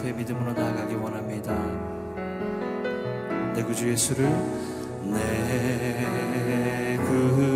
앞에 믿음으로 나아가기 원합니다. 내 구주 예수를 네, 내 구주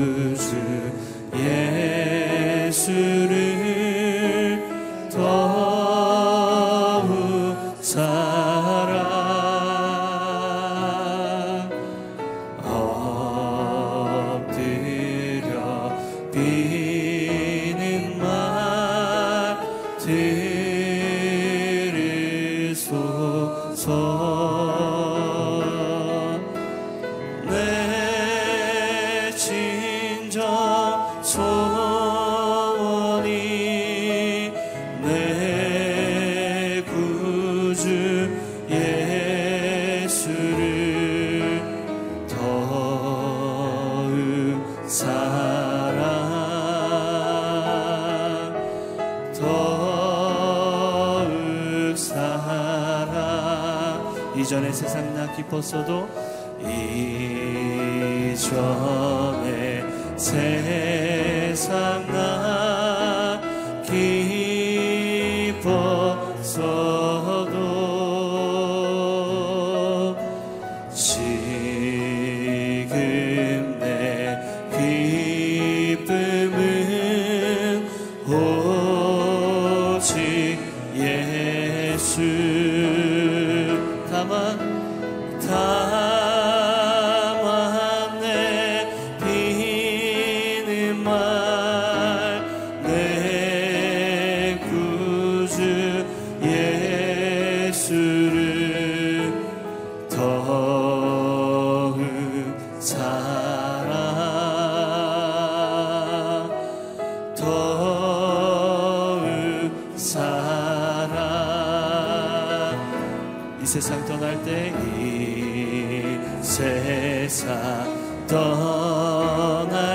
이전의 세상 나 깊었어도 이전의 세상 세상 떠날 때 이 세상 떠날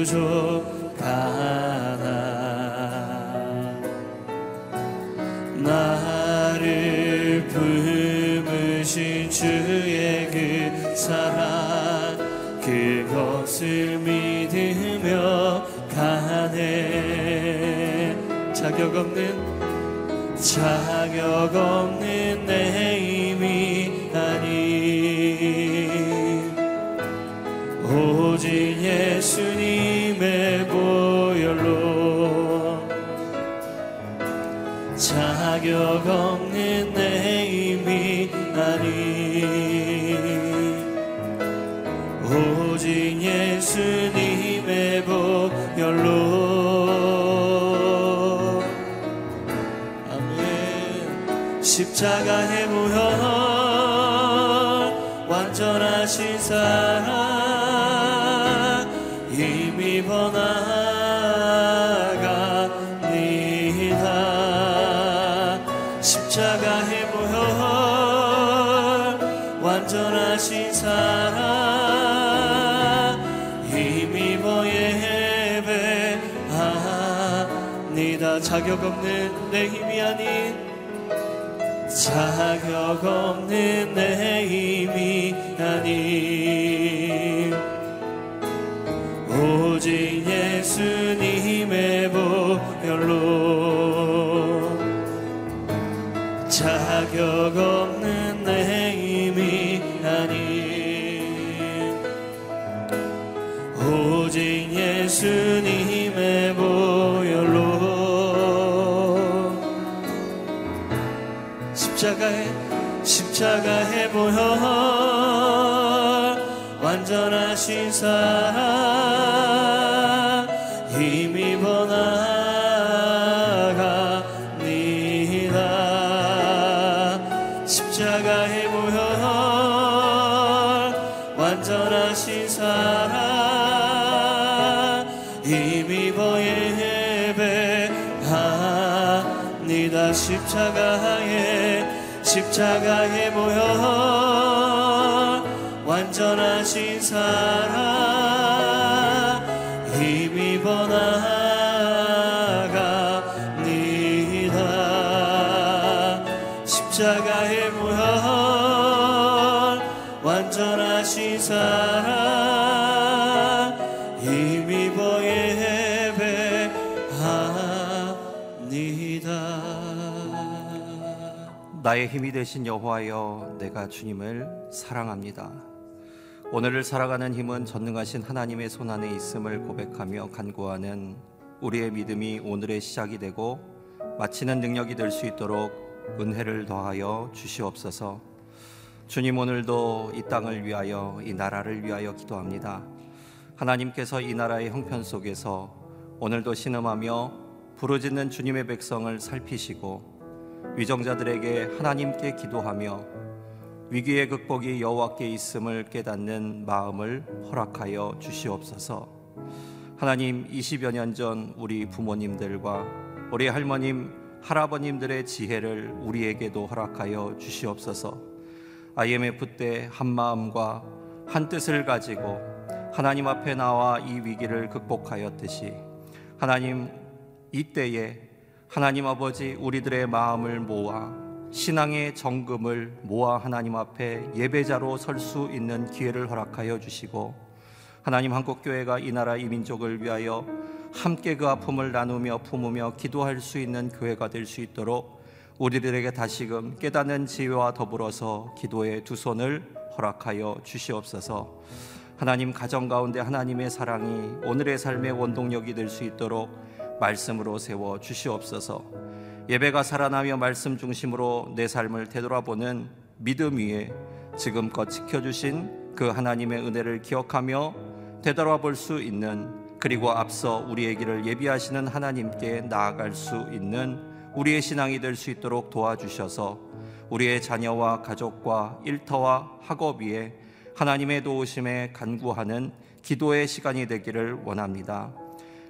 부족하나. 나를 품으신 주의 그 사랑 그것을 믿으며 가네. 자격 없는 자격 없는 내 십자가의 무혈 완전하신 사랑 이미 번나갑니다. 십자가의 무혈 완전하신 사랑 이미 보예배합니다. 자격 없는 내 힘이 아닌 자격 없는 내 힘이 아닌 오직 예수님의 보혈로 자격 없는 십자가의 보혈 완전하신 사랑 힘이 번나갑니다. 십자가의 보혈 완전하신 사랑 힘이 보예배합니다. 십자가의 십자가의 보혈 완전하신 사랑 힘이 번나 나의 힘이 되신 여호와여 내가 주님을 사랑합니다. 오늘을 살아가는 힘은 전능하신 하나님의 손 안에 있음을 고백하며 간구하는 우리의 믿음이 오늘의 시작이 되고 마치는 능력이 될 수 있도록 은혜를 더하여 주시옵소서. 주님 오늘도 이 땅을 위하여 이 나라를 위하여 기도합니다. 하나님께서 이 나라의 형편 속에서 오늘도 신음하며 부르짖는 주님의 백성을 살피시고 위정자들에게 하나님께 기도하며 위기의 극복이 여호와께 있음을 깨닫는 마음을 허락하여 주시옵소서. 하나님 20여 년 전 우리 부모님들과 우리 할머님, 할아버님들의 지혜를 우리에게도 허락하여 주시옵소서. IMF 때 한 마음과 한 뜻을 가지고 하나님 앞에 나와 이 위기를 극복하였듯이 하나님 이때에 하나님 아버지 우리들의 마음을 모아 신앙의 정금을 모아 하나님 앞에 예배자로 설 수 있는 기회를 허락하여 주시고 하나님 한국 교회가 이 나라 이 민족을 위하여 함께 그 아픔을 나누며 품으며 기도할 수 있는 교회가 될 수 있도록 우리들에게 다시금 깨닫는 지혜와 더불어서 기도의 두 손을 허락하여 주시옵소서. 하나님 가정 가운데 하나님의 사랑이 오늘의 삶의 원동력이 될 수 있도록 말씀으로 세워 주시옵소서. 예배가 살아나며 말씀 중심으로 내 삶을 되돌아보는 믿음 위에 지금껏 지켜주신 그 하나님의 은혜를 기억하며 되돌아볼 수 있는 그리고 앞서 우리의 길을 예비하시는 하나님께 나아갈 수 있는 우리의 신앙이 될 수 있도록 도와주셔서 우리의 자녀와 가족과 일터와 학업 위에 하나님의 도우심에 간구하는 기도의 시간이 되기를 원합니다.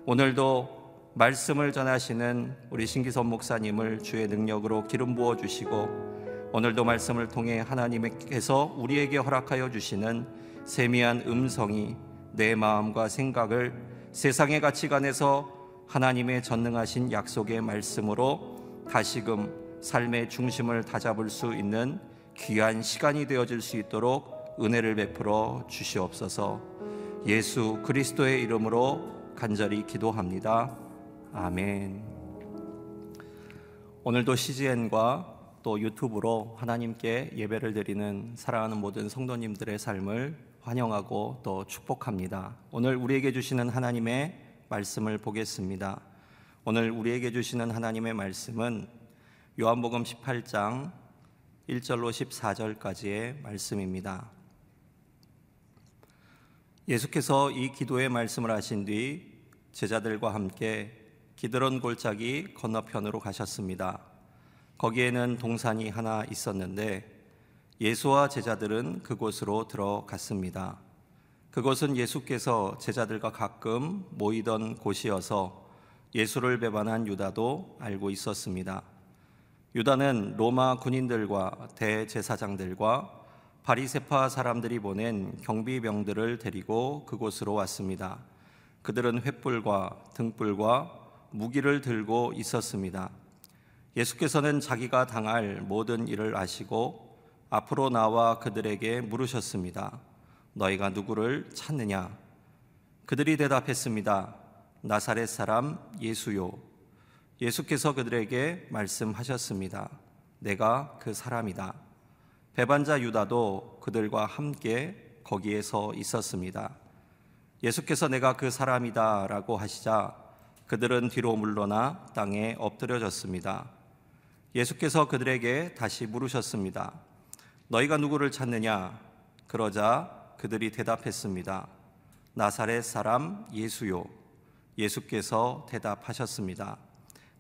오늘도 말씀을 전하시는 우리 신기선 목사님을 주의 능력으로 기름 부어 주시고 오늘도 말씀을 통해 하나님께서 우리에게 허락하여 주시는 세미한 음성이 내 마음과 생각을 세상의 가치관에서 하나님의 전능하신 약속의 말씀으로 다시금 삶의 중심을 다잡을 수 있는 귀한 시간이 되어질 수 있도록 은혜를 베풀어 주시옵소서 예수 그리스도의 이름으로 간절히 기도합니다. 아멘. 오늘도 CGN과 또 유튜브로 하나님께 예배를 드리는 사랑하는 모든 성도님들의 삶을 환영하고 또 축복합니다. 오늘 우리에게 주시는 하나님의 말씀을 보겠습니다. 오늘 우리에게 주시는 하나님의 말씀은 요한복음 18장 1절로 14절까지의 말씀입니다. 예수께서 이 기도의 말씀을 하신 뒤 제자들과 함께 기드론 골짜기 건너편으로 가셨습니다. 거기에는 동산이 하나 있었는데 예수와 제자들은 그곳으로 들어갔습니다. 그곳은 예수께서 제자들과 가끔 모이던 곳이어서 예수를 배반한 유다도 알고 있었습니다. 유다는 로마 군인들과 대제사장들과 바리세파 사람들이 보낸 경비병들을 데리고 그곳으로 왔습니다. 그들은 횃불과 등불과 무기를 들고 있었습니다. 예수께서는 자기가 당할 모든 일을 아시고 앞으로 나와 그들에게 물으셨습니다. 너희가 누구를 찾느냐? 그들이 대답했습니다. 나사렛 사람 예수요. 예수께서 그들에게 말씀하셨습니다. 내가 그 사람이다. 배반자 유다도 그들과 함께 거기에 서 있었습니다. 예수께서 내가 그 사람이다 라고 하시자 그들은 뒤로 물러나 땅에 엎드려졌습니다. 예수께서 그들에게 다시 물으셨습니다. 너희가 누구를 찾느냐? 그러자 그들이 대답했습니다. 나사렛 사람 예수요. 예수께서 대답하셨습니다.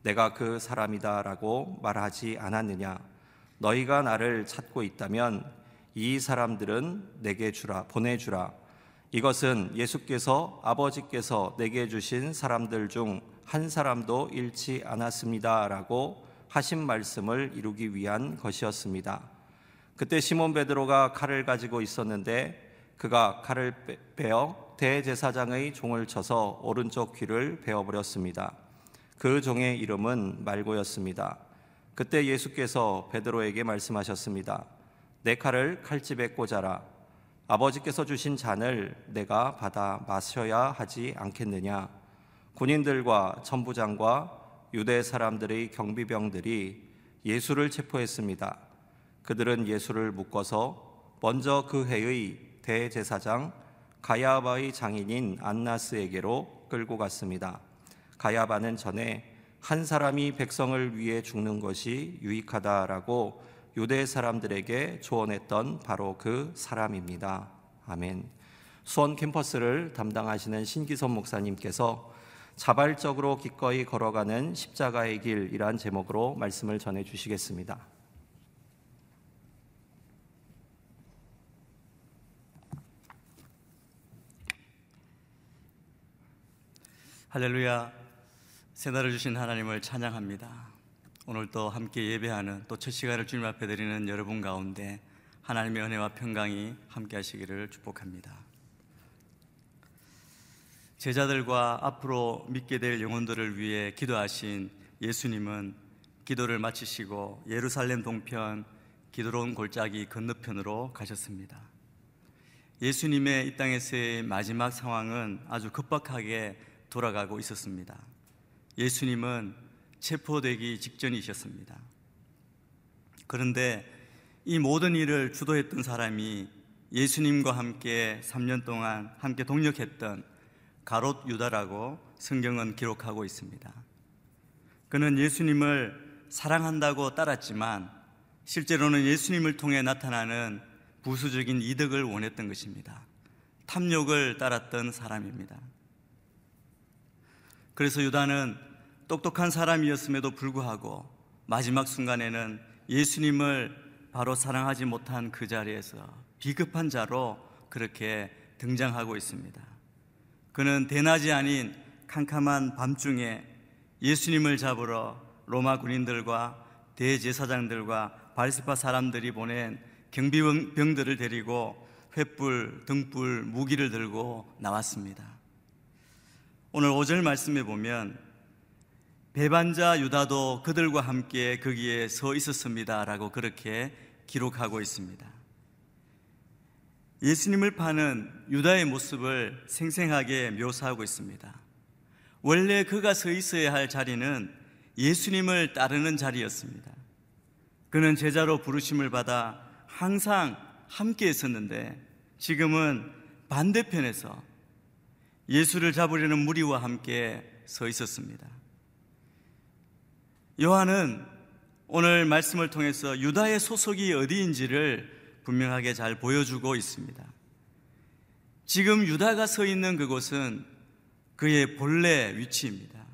내가 그 사람이다라고 말하지 않았느냐? 너희가 나를 찾고 있다면 이 사람들은 내게 주라 보내주라. 이것은 예수께서 아버지께서 내게 주신 사람들 중 한 사람도 잃지 않았습니다 라고 하신 말씀을 이루기 위한 것이었습니다. 그때 시몬 베드로가 칼을 가지고 있었는데 그가 칼을 빼어 대제사장의 종을 쳐서 오른쪽 귀를 베어 버렸습니다. 그 종의 이름은 말고였습니다. 그때 예수께서 베드로에게 말씀하셨습니다. 내 칼을 칼집에 꽂아라. 아버지께서 주신 잔을 내가 받아 마셔야 하지 않겠느냐? 군인들과 천부장과 유대 사람들의 경비병들이 예수를 체포했습니다. 그들은 예수를 묶어서 먼저 그 해의 대제사장 가야바의 장인인 안나스에게로 끌고 갔습니다. 가야바는 전에 한 사람이 백성을 위해 죽는 것이 유익하다라고 유대 사람들에게 조언했던 바로 그 사람입니다. 아멘. 수원 캠퍼스를 담당하시는 신기선 목사님께서 자발적으로 기꺼이 걸어가는 십자가의 길이란 제목으로 말씀을 전해 주시겠습니다. 할렐루야. 새날을 주신 하나님을 찬양합니다. 오늘 또 함께 예배하는 또 첫 시간을 주님 앞에 드리는 여러분 가운데 하나님의 은혜와 평강이 함께 하시기를 축복합니다. 제자들과 앞으로 믿게 될 영혼들을 위해 기도하신 예수님은 기도를 마치시고 예루살렘 동편 기도로운 골짜기 건너편으로 가셨습니다. 예수님의 이 땅에서의 마지막 상황은 아주 급박하게 돌아가고 있었습니다. 예수님은 체포되기 직전이셨습니다. 그런데 이 모든 일을 주도했던 사람이 예수님과 함께 3년 동안 함께 동력했던 가롯 유다라고 성경은 기록하고 있습니다. 그는 예수님을 사랑한다고 따랐지만 실제로는 예수님을 통해 나타나는 부수적인 이득을 원했던 것입니다. 탐욕을 따랐던 사람입니다. 그래서 유다는 똑똑한 사람이었음에도 불구하고 마지막 순간에는 예수님을 바로 사랑하지 못한 그 자리에서 비급한 자로 그렇게 등장하고 있습니다. 그는 대낮이 아닌 캄캄한 밤중에 예수님을 잡으러 로마 군인들과 대제사장들과 바리스파 사람들이 보낸 경비병들을 데리고 횃불, 등불, 무기를 들고 나왔습니다. 오늘 5절 말씀에 보면 배반자 유다도 그들과 함께 거기에 서 있었습니다라고 그렇게 기록하고 있습니다. 예수님을 파는 유다의 모습을 생생하게 묘사하고 있습니다. 원래 그가 서 있어야 할 자리는 예수님을 따르는 자리였습니다. 그는 제자로 부르심을 받아 항상 함께 있었는데 지금은 반대편에서 예수를 잡으려는 무리와 함께 서 있었습니다. 요한은 오늘 말씀을 통해서 유다의 소속이 어디인지를 분명하게 잘 보여주고 있습니다. 지금 유다가 서 있는 그곳은 그의 본래 위치입니다.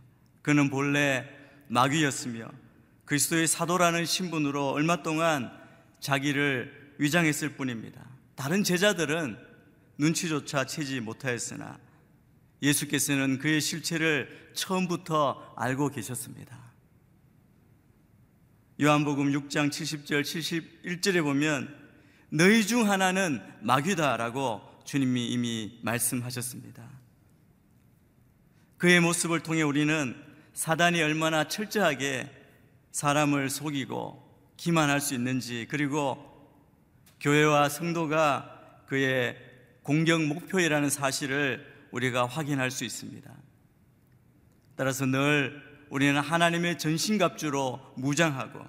그는 본래 마귀였으며 그리스도의 사도라는 신분으로 얼마 동안 자기를 위장했을 뿐입니다. 다른 제자들은 눈치조차 채지 못하였으나 예수께서는 그의 실체를 처음부터 알고 계셨습니다. 요한복음 6장 70절 71절에 보면 너희 중 하나는 마귀다라고 주님이 이미 말씀하셨습니다. 그의 모습을 통해 우리는 사단이 얼마나 철저하게 사람을 속이고 기만할 수 있는지 그리고 교회와 성도가 그의 공격 목표이라는 사실을 우리가 확인할 수 있습니다. 따라서 늘 우리는 하나님의 전신갑주로 무장하고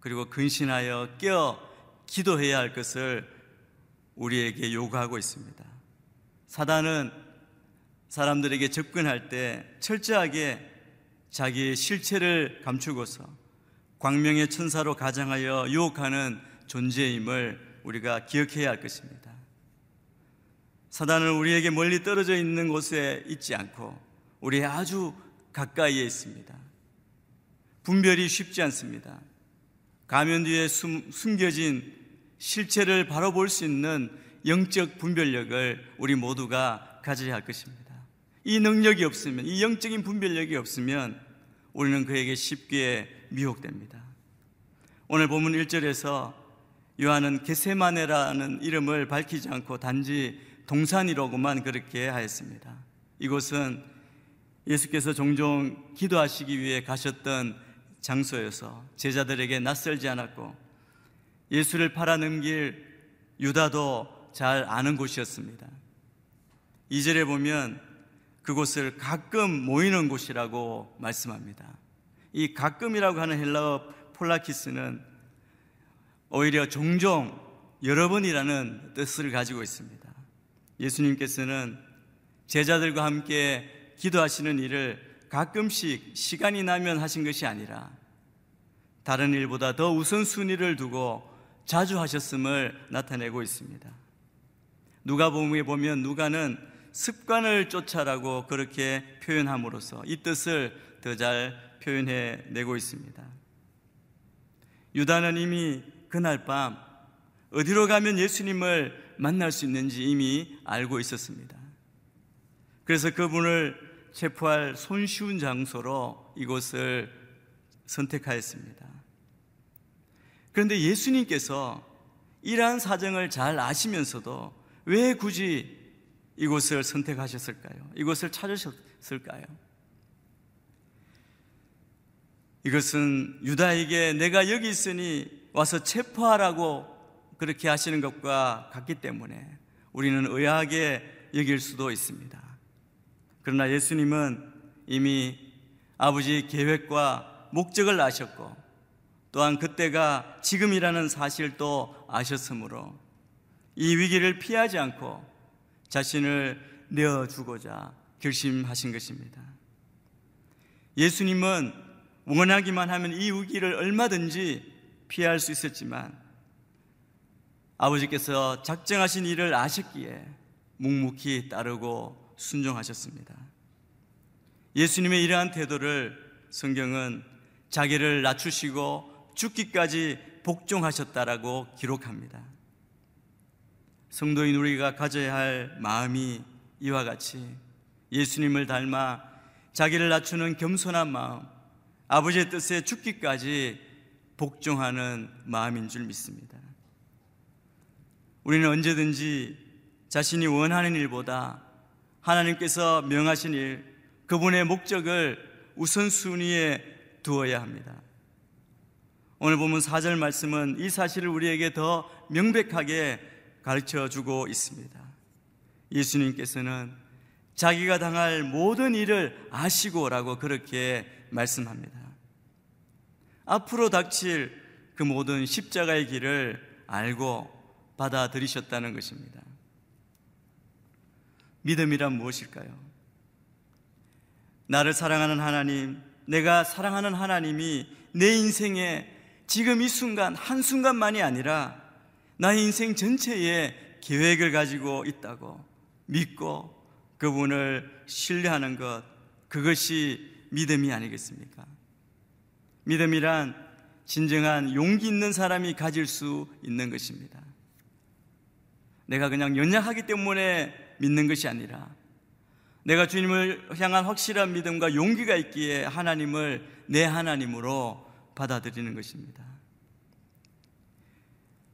그리고 근신하여 깨어 기도해야 할 것을 우리에게 요구하고 있습니다. 사단은 사람들에게 접근할 때 철저하게 자기의 실체를 감추고서 광명의 천사로 가장하여 유혹하는 존재임을 우리가 기억해야 할 것입니다. 사단은 우리에게 멀리 떨어져 있는 곳에 있지 않고 우리의 아주 가까이에 있습니다. 분별이 쉽지 않습니다. 가면 뒤에 숨, 숨겨진 실체를 바로 볼 수 있는 영적 분별력을 우리 모두가 가져야 할 것입니다. 이 능력이 없으면, 이 영적인 분별력이 없으면 우리는 그에게 쉽게 미혹됩니다. 오늘 본문 1절에서 요한은 게세마네라는 이름을 밝히지 않고 단지 동산이라고만 그렇게 하였습니다. 이곳은 예수께서 종종 기도하시기 위해 가셨던 장소여서 제자들에게 낯설지 않았고 예수를 팔아넘길 유다도 잘 아는 곳이었습니다. 이절에 보면 그곳을 가끔 모이는 곳이라고 말씀합니다. 이 가끔이라고 하는 헬라어 폴라키스는 오히려 종종 여러 번이라는 뜻을 가지고 있습니다. 예수님께서는 제자들과 함께 기도하시는 일을 가끔씩 시간이 나면 하신 것이 아니라 다른 일보다 더 우선순위를 두고 자주 하셨음을 나타내고 있습니다. 누가복음에 보면 누가는 습관을 쫓아라고 그렇게 표현함으로써 이 뜻을 더 잘 표현해 내고 있습니다. 유다는 이미 그날 밤 어디로 가면 예수님을 만날 수 있는지 이미 알고 있었습니다. 그래서 그분을 체포할 손쉬운 장소로 이곳을 선택하였습니다. 그런데 예수님께서 이러한 사정을 잘 아시면서도 왜 굳이 이곳을 선택하셨을까요? 이곳을 찾으셨을까요? 이것은 유다에게 내가 여기 있으니 와서 체포하라고 그렇게 하시는 것과 같기 때문에 우리는 의아하게 여길 수도 있습니다. 그러나 예수님은 이미 아버지 계획과 목적을 아셨고 또한 그때가 지금이라는 사실도 아셨으므로 이 위기를 피하지 않고 자신을 내어주고자 결심하신 것입니다. 예수님은 원하기만 하면 이 위기를 얼마든지 피할 수 있었지만 아버지께서 작정하신 일을 아셨기에 묵묵히 따르고 순종하셨습니다. 예수님의 이러한 태도를 성경은 자기를 낮추시고 죽기까지 복종하셨다라고 기록합니다. 성도인 우리가 가져야 할 마음이 이와 같이 예수님을 닮아 자기를 낮추는 겸손한 마음, 아버지의 뜻에 죽기까지 복종하는 마음인 줄 믿습니다. 우리는 언제든지 자신이 원하는 일보다 하나님께서 명하신 일, 그분의 목적을 우선순위에 두어야 합니다. 오늘 보면 4절 말씀은 이 사실을 우리에게 더 명백하게 가르쳐 주고 있습니다. 예수님께서는 자기가 당할 모든 일을 아시고라고 그렇게 말씀합니다. 앞으로 닥칠 그 모든 십자가의 길을 알고 받아들이셨다는 것입니다. 믿음이란 무엇일까요? 나를 사랑하는 하나님, 내가 사랑하는 하나님이 내 인생에 지금 이 순간, 한순간만이 아니라 나의 인생 전체에 계획을 가지고 있다고 믿고 그분을 신뢰하는 것, 그것이 믿음이 아니겠습니까? 믿음이란 진정한 용기 있는 사람이 가질 수 있는 것입니다. 내가 그냥 연약하기 때문에 믿는 것이 아니라 내가 주님을 향한 확실한 믿음과 용기가 있기에 하나님을 내 하나님으로 받아들이는 것입니다.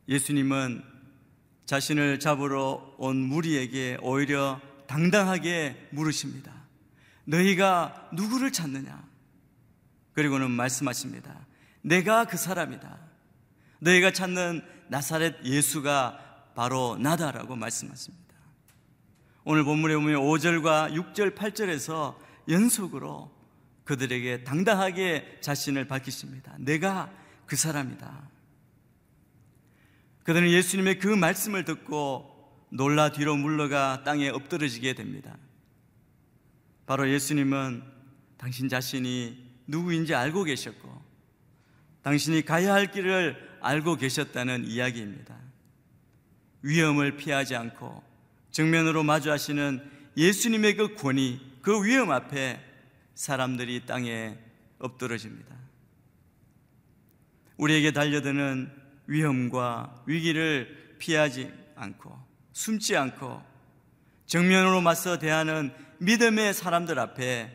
예수님은 자신을 잡으러 온 무리에게 오히려 당당하게 물으십니다. 너희가 누구를 찾느냐? 그리고는 말씀하십니다. 내가 그 사람이다. 너희가 찾는 나사렛 예수가 바로 나다라고 말씀하십니다. 오늘 본문에 보면 5절과 6절, 8절에서 연속으로 그들에게 당당하게 자신을 밝히십니다. 내가 그 사람이다. 그들은 예수님의 그 말씀을 듣고 놀라 뒤로 물러가 땅에 엎드러지게 됩니다. 바로 예수님은 당신 자신이 누구인지 알고 계셨고, 당신이 가야 할 길을 알고 계셨다는 이야기입니다. 위험을 피하지 않고 정면으로 마주하시는 예수님의 그 권위, 그 위험 앞에 사람들이 땅에 엎드러집니다. 우리에게 달려드는 위험과 위기를 피하지 않고 숨지 않고 정면으로 맞서 대하는 믿음의 사람들 앞에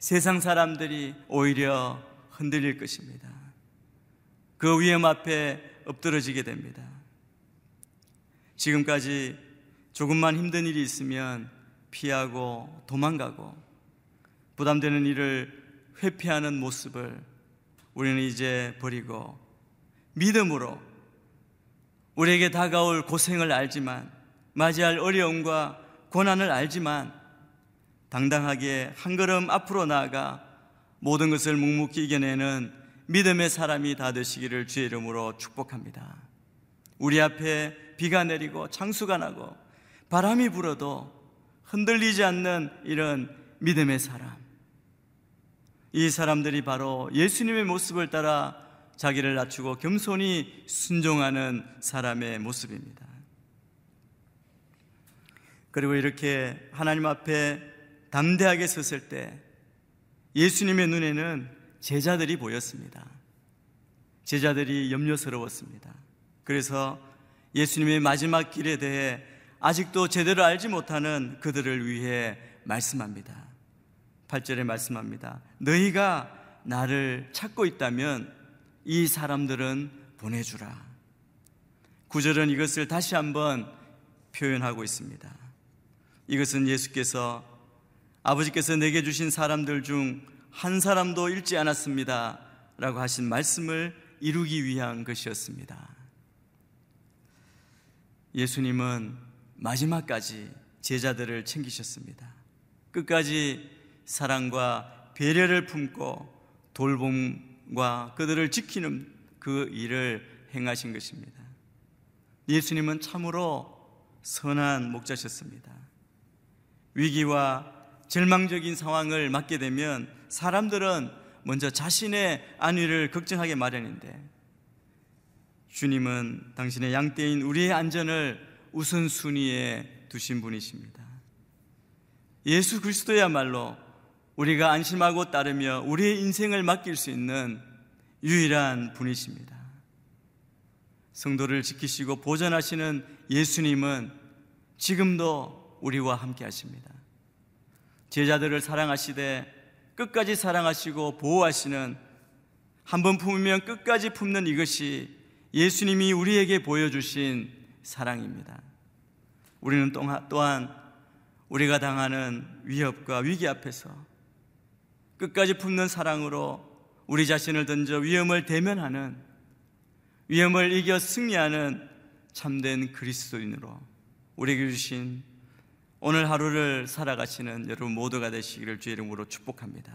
세상 사람들이 오히려 흔들릴 것입니다. 그 위험 앞에 엎드러지게 됩니다. 지금까지 조금만 힘든 일이 있으면 피하고 도망가고 부담되는 일을 회피하는 모습을 우리는 이제 버리고 믿음으로 우리에게 다가올 고생을 알지만 맞이할 어려움과 고난을 알지만 당당하게 한 걸음 앞으로 나아가 모든 것을 묵묵히 이겨내는 믿음의 사람이 다 되시기를 주의 이름으로 축복합니다. 우리 앞에 비가 내리고 창수가 나고 바람이 불어도 흔들리지 않는 이런 믿음의 사람. 이 사람들이 바로 예수님의 모습을 따라 자기를 낮추고 겸손히 순종하는 사람의 모습입니다. 그리고 이렇게 하나님 앞에 담대하게 섰을 때 예수님의 눈에는 제자들이 보였습니다. 제자들이 염려스러웠습니다. 그래서 예수님의 마지막 길에 대해 아직도 제대로 알지 못하는 그들을 위해 말씀합니다. 8절에 말씀합니다. 너희가 나를 찾고 있다면 이 사람들은 보내주라. 9절은 이것을 다시 한번 표현하고 있습니다. 이것은 예수께서 아버지께서 내게 주신 사람들 중 한 사람도 잃지 않았습니다. 라고 하신 말씀을 이루기 위한 것이었습니다. 예수님은 마지막까지 제자들을 챙기셨습니다. 끝까지 사랑과 배려를 품고 돌봄과 그들을 지키는 그 일을 행하신 것입니다. 예수님은 참으로 선한 목자셨습니다. 위기와 절망적인 상황을 맞게 되면 사람들은 먼저 자신의 안위를 걱정하게 마련인데 주님은 당신의 양떼인 우리의 안전을 우선순위에 두신 분이십니다. 예수 그리스도야말로 우리가 안심하고 따르며 우리의 인생을 맡길 수 있는 유일한 분이십니다. 성도를 지키시고 보존하시는 예수님은 지금도 우리와 함께 하십니다. 제자들을 사랑하시되 끝까지 사랑하시고 보호하시는 한 번 품으면 끝까지 품는 이것이 예수님이 우리에게 보여주신 사랑입니다. 우리는 또한 우리가 당하는 위협과 위기 앞에서 끝까지 품는 사랑으로 우리 자신을 던져 위험을 대면하는 위험을 이겨 승리하는 참된 그리스도인으로 우리에게 주신 오늘 하루를 살아가시는 여러분 모두가 되시기를 주의 이름으로 축복합니다.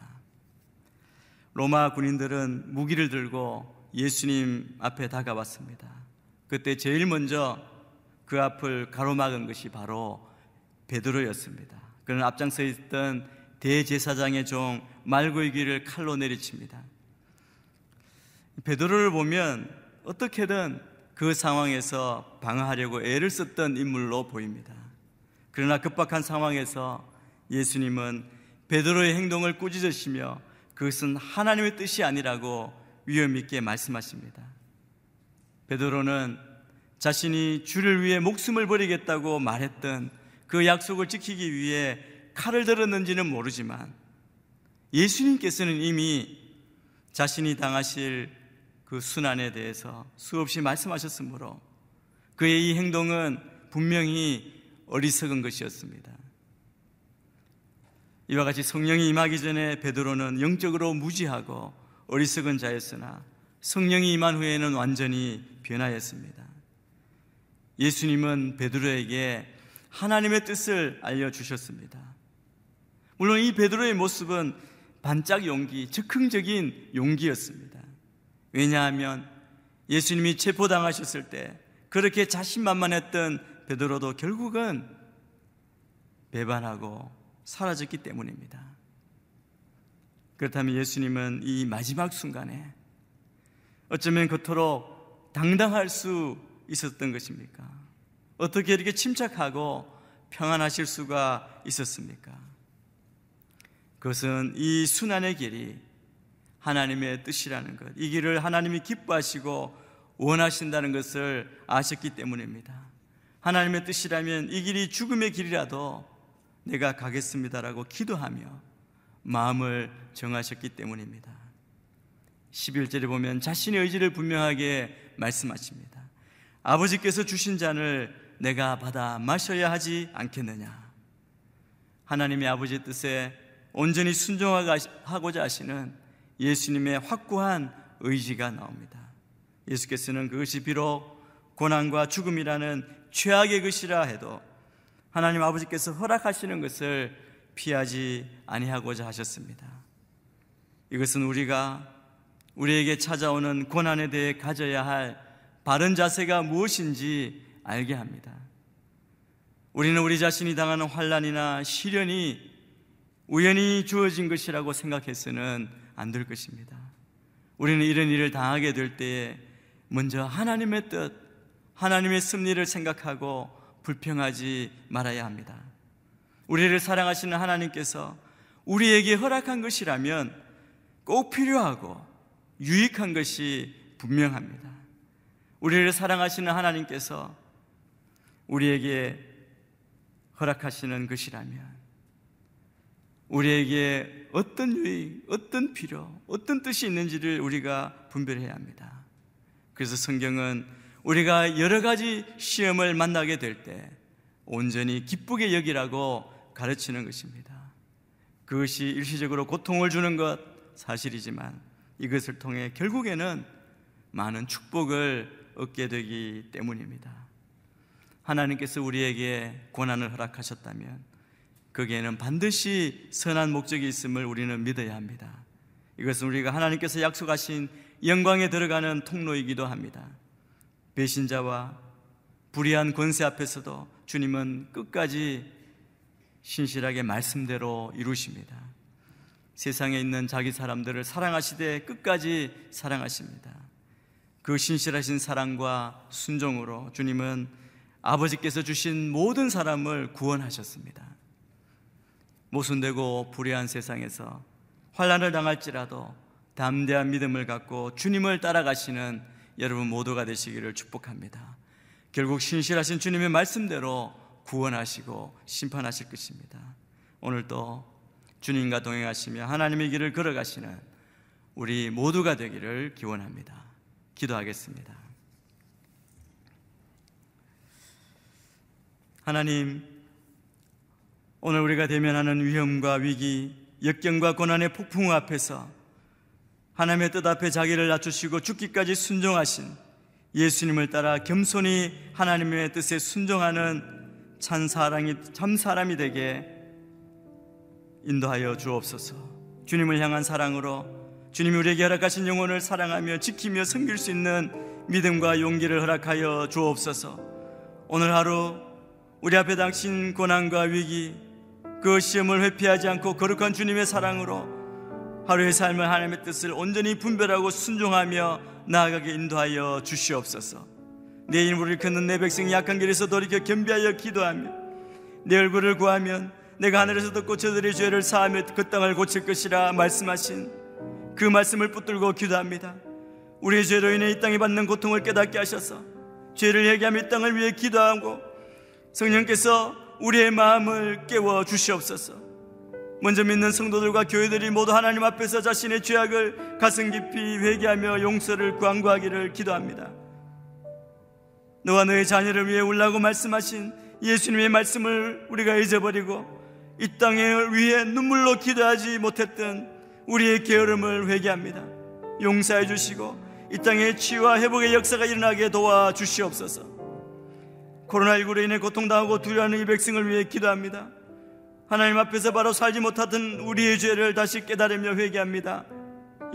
로마 군인들은 무기를 들고 예수님 앞에 다가왔습니다. 그때 제일 먼저 그 앞을 가로막은 것이 바로 베드로였습니다. 그는 앞장서 있던 대제사장의 종 말고이기를 칼로 내리칩니다. 베드로를 보면 어떻게든 그 상황에서 방어하려고 애를 썼던 인물로 보입니다. 그러나 급박한 상황에서 예수님은 베드로의 행동을 꾸짖으시며 그것은 하나님의 뜻이 아니라고 위험 있게 말씀하십니다. 베드로는 자신이 주를 위해 목숨을 버리겠다고 말했던 그 약속을 지키기 위해 칼을 들었는지는 모르지만 예수님께서는 이미 자신이 당하실 그 순환에 대해서 수없이 말씀하셨으므로 그의 이 행동은 분명히 어리석은 것이었습니다. 이와 같이 성령이 임하기 전에 베드로는 영적으로 무지하고 어리석은 자였으나 성령이 임한 후에는 완전히 변하였습니다. 예수님은 베드로에게 하나님의 뜻을 알려 주셨습니다. 물론 이 베드로의 모습은 반짝 용기, 즉흥적인 용기였습니다. 왜냐하면 예수님이 체포당하셨을 때 그렇게 자신만만했던 베드로도 결국은 배반하고 사라졌기 때문입니다. 그렇다면 예수님은 이 마지막 순간에 어쩌면 그토록 당당할 수 있었던 것입니까? 어떻게 이렇게 침착하고 평안하실 수가 있었습니까? 그것은 이 순환의 길이 하나님의 뜻이라는 것, 이 길을 하나님이 기뻐하시고 원하신다는 것을 아셨기 때문입니다. 하나님의 뜻이라면 이 길이 죽음의 길이라도 내가 가겠습니다라고 기도하며 마음을 정하셨기 때문입니다. 11절에 보면 자신의 의지를 분명하게 말씀하십니다. 아버지께서 주신 잔을 내가 받아 마셔야 하지 않겠느냐. 하나님의 아버지의 뜻에 온전히 순종하고자 하시는 예수님의 확고한 의지가 나옵니다. 예수께서는 그것이 비록 고난과 죽음이라는 최악의 것이라 해도 하나님 아버지께서 허락하시는 것을 피하지 아니하고자 하셨습니다. 이것은 우리가 우리에게 찾아오는 고난에 대해 가져야 할 바른 자세가 무엇인지 알게 합니다. 우리는 우리 자신이 당하는 환란이나 시련이 우연히 주어진 것이라고 생각해서는 안 될 것입니다. 우리는 이런 일을 당하게 될 때에 먼저 하나님의 뜻, 하나님의 승리를 생각하고 불평하지 말아야 합니다. 우리를 사랑하시는 하나님께서 우리에게 허락한 것이라면 꼭 필요하고 유익한 것이 분명합니다. 우리를 사랑하시는 하나님께서 우리에게 허락하시는 것이라면 우리에게 어떤 유익, 어떤 필요, 어떤 뜻이 있는지를 우리가 분별해야 합니다. 그래서 성경은 우리가 여러 가지 시험을 만나게 될 때 온전히 기쁘게 여기라고 가르치는 것입니다. 그것이 일시적으로 고통을 주는 것 사실이지만 이것을 통해 결국에는 많은 축복을 얻게 되기 때문입니다. 하나님께서 우리에게 고난을 허락하셨다면 거기에는 반드시 선한 목적이 있음을 우리는 믿어야 합니다. 이것은 우리가 하나님께서 약속하신 영광에 들어가는 통로이기도 합니다. 배신자와 불의한 권세 앞에서도 주님은 끝까지 신실하게 말씀대로 이루십니다. 세상에 있는 자기 사람들을 사랑하시되 끝까지 사랑하십니다. 그 신실하신 사랑과 순종으로 주님은 아버지께서 주신 모든 사람을 구원하셨습니다. 모순되고 불의한 세상에서 환란을 당할지라도 담대한 믿음을 갖고 주님을 따라가시는 여러분 모두가 되시기를 축복합니다. 결국 신실하신 주님의 말씀대로 구원하시고 심판하실 것입니다. 오늘도 주님과 동행하시며 하나님의 길을 걸어가시는 우리 모두가 되기를 기원합니다. 기도하겠습니다. 하나님, 오늘 우리가 대면하는 위험과 위기, 역경과 고난의 폭풍 앞에서 하나님의 뜻 앞에 자기를 낮추시고 죽기까지 순종하신 예수님을 따라 겸손히 하나님의 뜻에 순종하는 참 사람이, 참 사람이 되게 인도하여 주옵소서. 주님을 향한 사랑으로 주님이 우리에게 허락하신 영혼을 사랑하며 지키며 섬길 수 있는 믿음과 용기를 허락하여 주옵소서. 오늘 하루 우리 앞에 닥친 고난과 위기, 그 시험을 회피하지 않고 거룩한 주님의 사랑으로 하루의 삶을 하나님의 뜻을 온전히 분별하고 순종하며 나아가게 인도하여 주시옵소서. 내 이름을 걷는 내 백성이 약한 길에서 돌이켜 겸비하여 기도하며 내 얼굴을 구하면 내가 하늘에서 듣고 저들의 죄를 사하며 그 땅을 고칠 것이라 말씀하신 그 말씀을 붙들고 기도합니다. 우리의 죄로 인해 이 땅이 받는 고통을 깨닫게 하셔서 죄를 회개하며 이 땅을 위해 기도하고 성령께서 우리의 마음을 깨워 주시옵소서. 먼저 믿는 성도들과 교회들이 모두 하나님 앞에서 자신의 죄악을 가슴 깊이 회개하며 용서를 구한구하기를 기도합니다. 너와 너의 자녀를 위해 울라고 말씀하신 예수님의 말씀을 우리가 잊어버리고 이 땅에 위해 눈물로 기도하지 못했던 우리의 게으름을 회개합니다. 용서해 주시고 이 땅에 치유와 회복의 역사가 일어나게 도와 주시옵소서. 코로나19로 인해 고통당하고 두려워하는 이 백성을 위해 기도합니다. 하나님 앞에서 바로 살지 못하던 우리의 죄를 다시 깨달으며 회개합니다.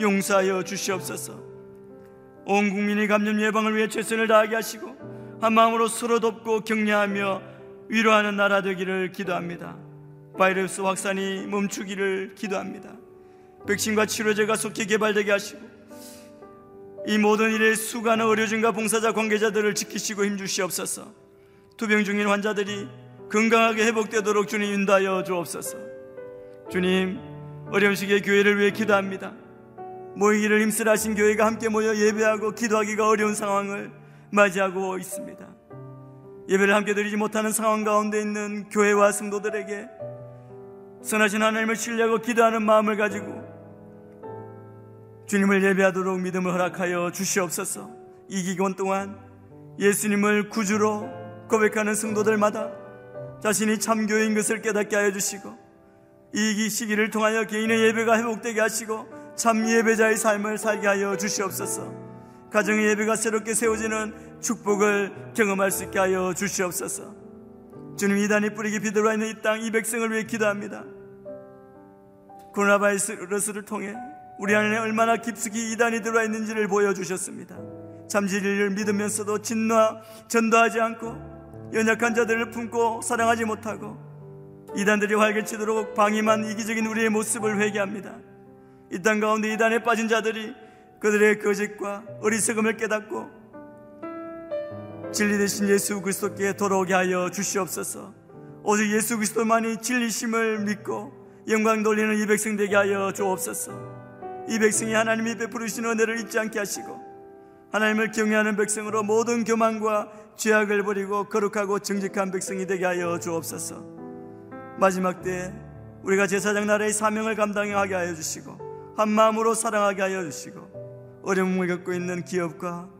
용서하여 주시옵소서. 온 국민이 감염 예방을 위해 최선을 다하게 하시고 한 마음으로 서로 돕고 격려하며 위로하는 나라 되기를 기도합니다. 바이러스 확산이 멈추기를 기도합니다. 백신과 치료제가 속히 개발되게 하시고 이 모든 일에 수고하는 의료진과 봉사자 관계자들을 지키시고 힘주시옵소서. 투병 중인 환자들이 건강하게 회복되도록 주님 인도하여 주옵소서. 주님, 어려운 시기에 교회를 위해 기도합니다. 모이기를 힘쓰라신 교회가 함께 모여 예배하고 기도하기가 어려운 상황을 맞이하고 있습니다. 예배를 함께 드리지 못하는 상황 가운데 있는 교회와 성도들에게 선하신 하나님을 신뢰하고 기도하는 마음을 가지고 주님을 예배하도록 믿음을 허락하여 주시옵소서. 이 기간 동안 예수님을 구주로 고백하는 성도들마다 자신이 참교인 것을 깨닫게 하여 주시고 이 시기를 통하여 개인의 예배가 회복되게 하시고 참 예배자의 삶을 살게 하여 주시옵소서. 가정의 예배가 새롭게 세워지는 축복을 경험할 수 있게 하여 주시옵소서. 주님 이단이 뿌리 깊이 들어와 있는 이 땅 이 백성을 위해 기도합니다. 코로나 바이러스를 통해 우리 안에 얼마나 깊숙이 이단이 들어와 있는지를 보여주셨습니다. 참 진리를 믿으면서도 진노 전도하지 않고 연약한 자들을 품고 사랑하지 못하고 이단들이 활개치도록 방임한 이기적인 우리의 모습을 회개합니다. 이 땅 가운데 이단에 빠진 자들이 그들의 거짓과 어리석음을 깨닫고 진리 대신 예수 그리스도께 돌아오게 하여 주시옵소서. 오직 예수 그리스도만이 진리심을 믿고 영광 돌리는 이 백성 되게 하여 주옵소서. 이 백성이 하나님이 베푸르신 은혜를 잊지 않게 하시고 하나님을 경외하는 백성으로 모든 교만과 죄악을 버리고 거룩하고 정직한 백성이 되게 하여 주옵소서. 마지막 때 우리가 제사장 나라의 사명을 감당하게 하여 주시고 한 마음으로 사랑하게 하여 주시고 어려움을 겪고 있는 기업과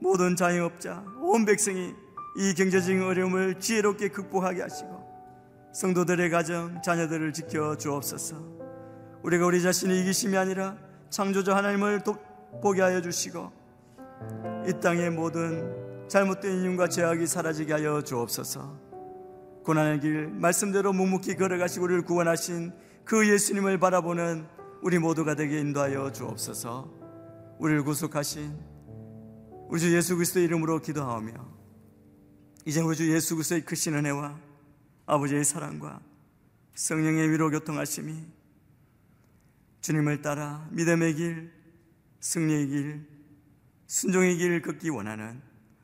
모든 자영업자 온 백성이 이 경제적인 어려움을 지혜롭게 극복하게 하시고 성도들의 가정 자녀들을 지켜 주옵소서. 우리가 우리 자신의 이기심이 아니라 창조주 하나님을 보게 하여 주시고 이 땅의 모든 잘못된 인륜과 죄악이 사라지게 하여 주옵소서. 고난의 길 말씀대로 묵묵히 걸어가시고 우리를 구원하신 그 예수님을 바라보는 우리 모두가 되게 인도하여 주옵소서. 우리를 구속하신 우리 주 예수 그리스도의 이름으로 기도하오며 이제 우리 주 예수 그리스도의 크신 은혜와 아버지의 사랑과 성령의 위로 교통하심이 주님을 따라 믿음의 길, 승리의 길, 순종의 길을 걷기 원하는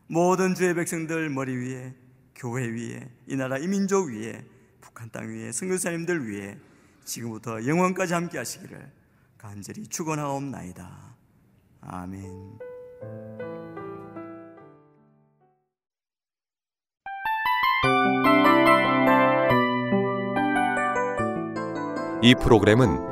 모든 주의 백성들 머리 위에 교회 위에 이 나라 이 민족 위에 북한 땅 위에 선교사님들 위에 지금부터 영원까지 함께 하시기를 간절히 축원하옵나이다. 아멘. 이 프로그램은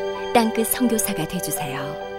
땅끝 성교사가 되주세요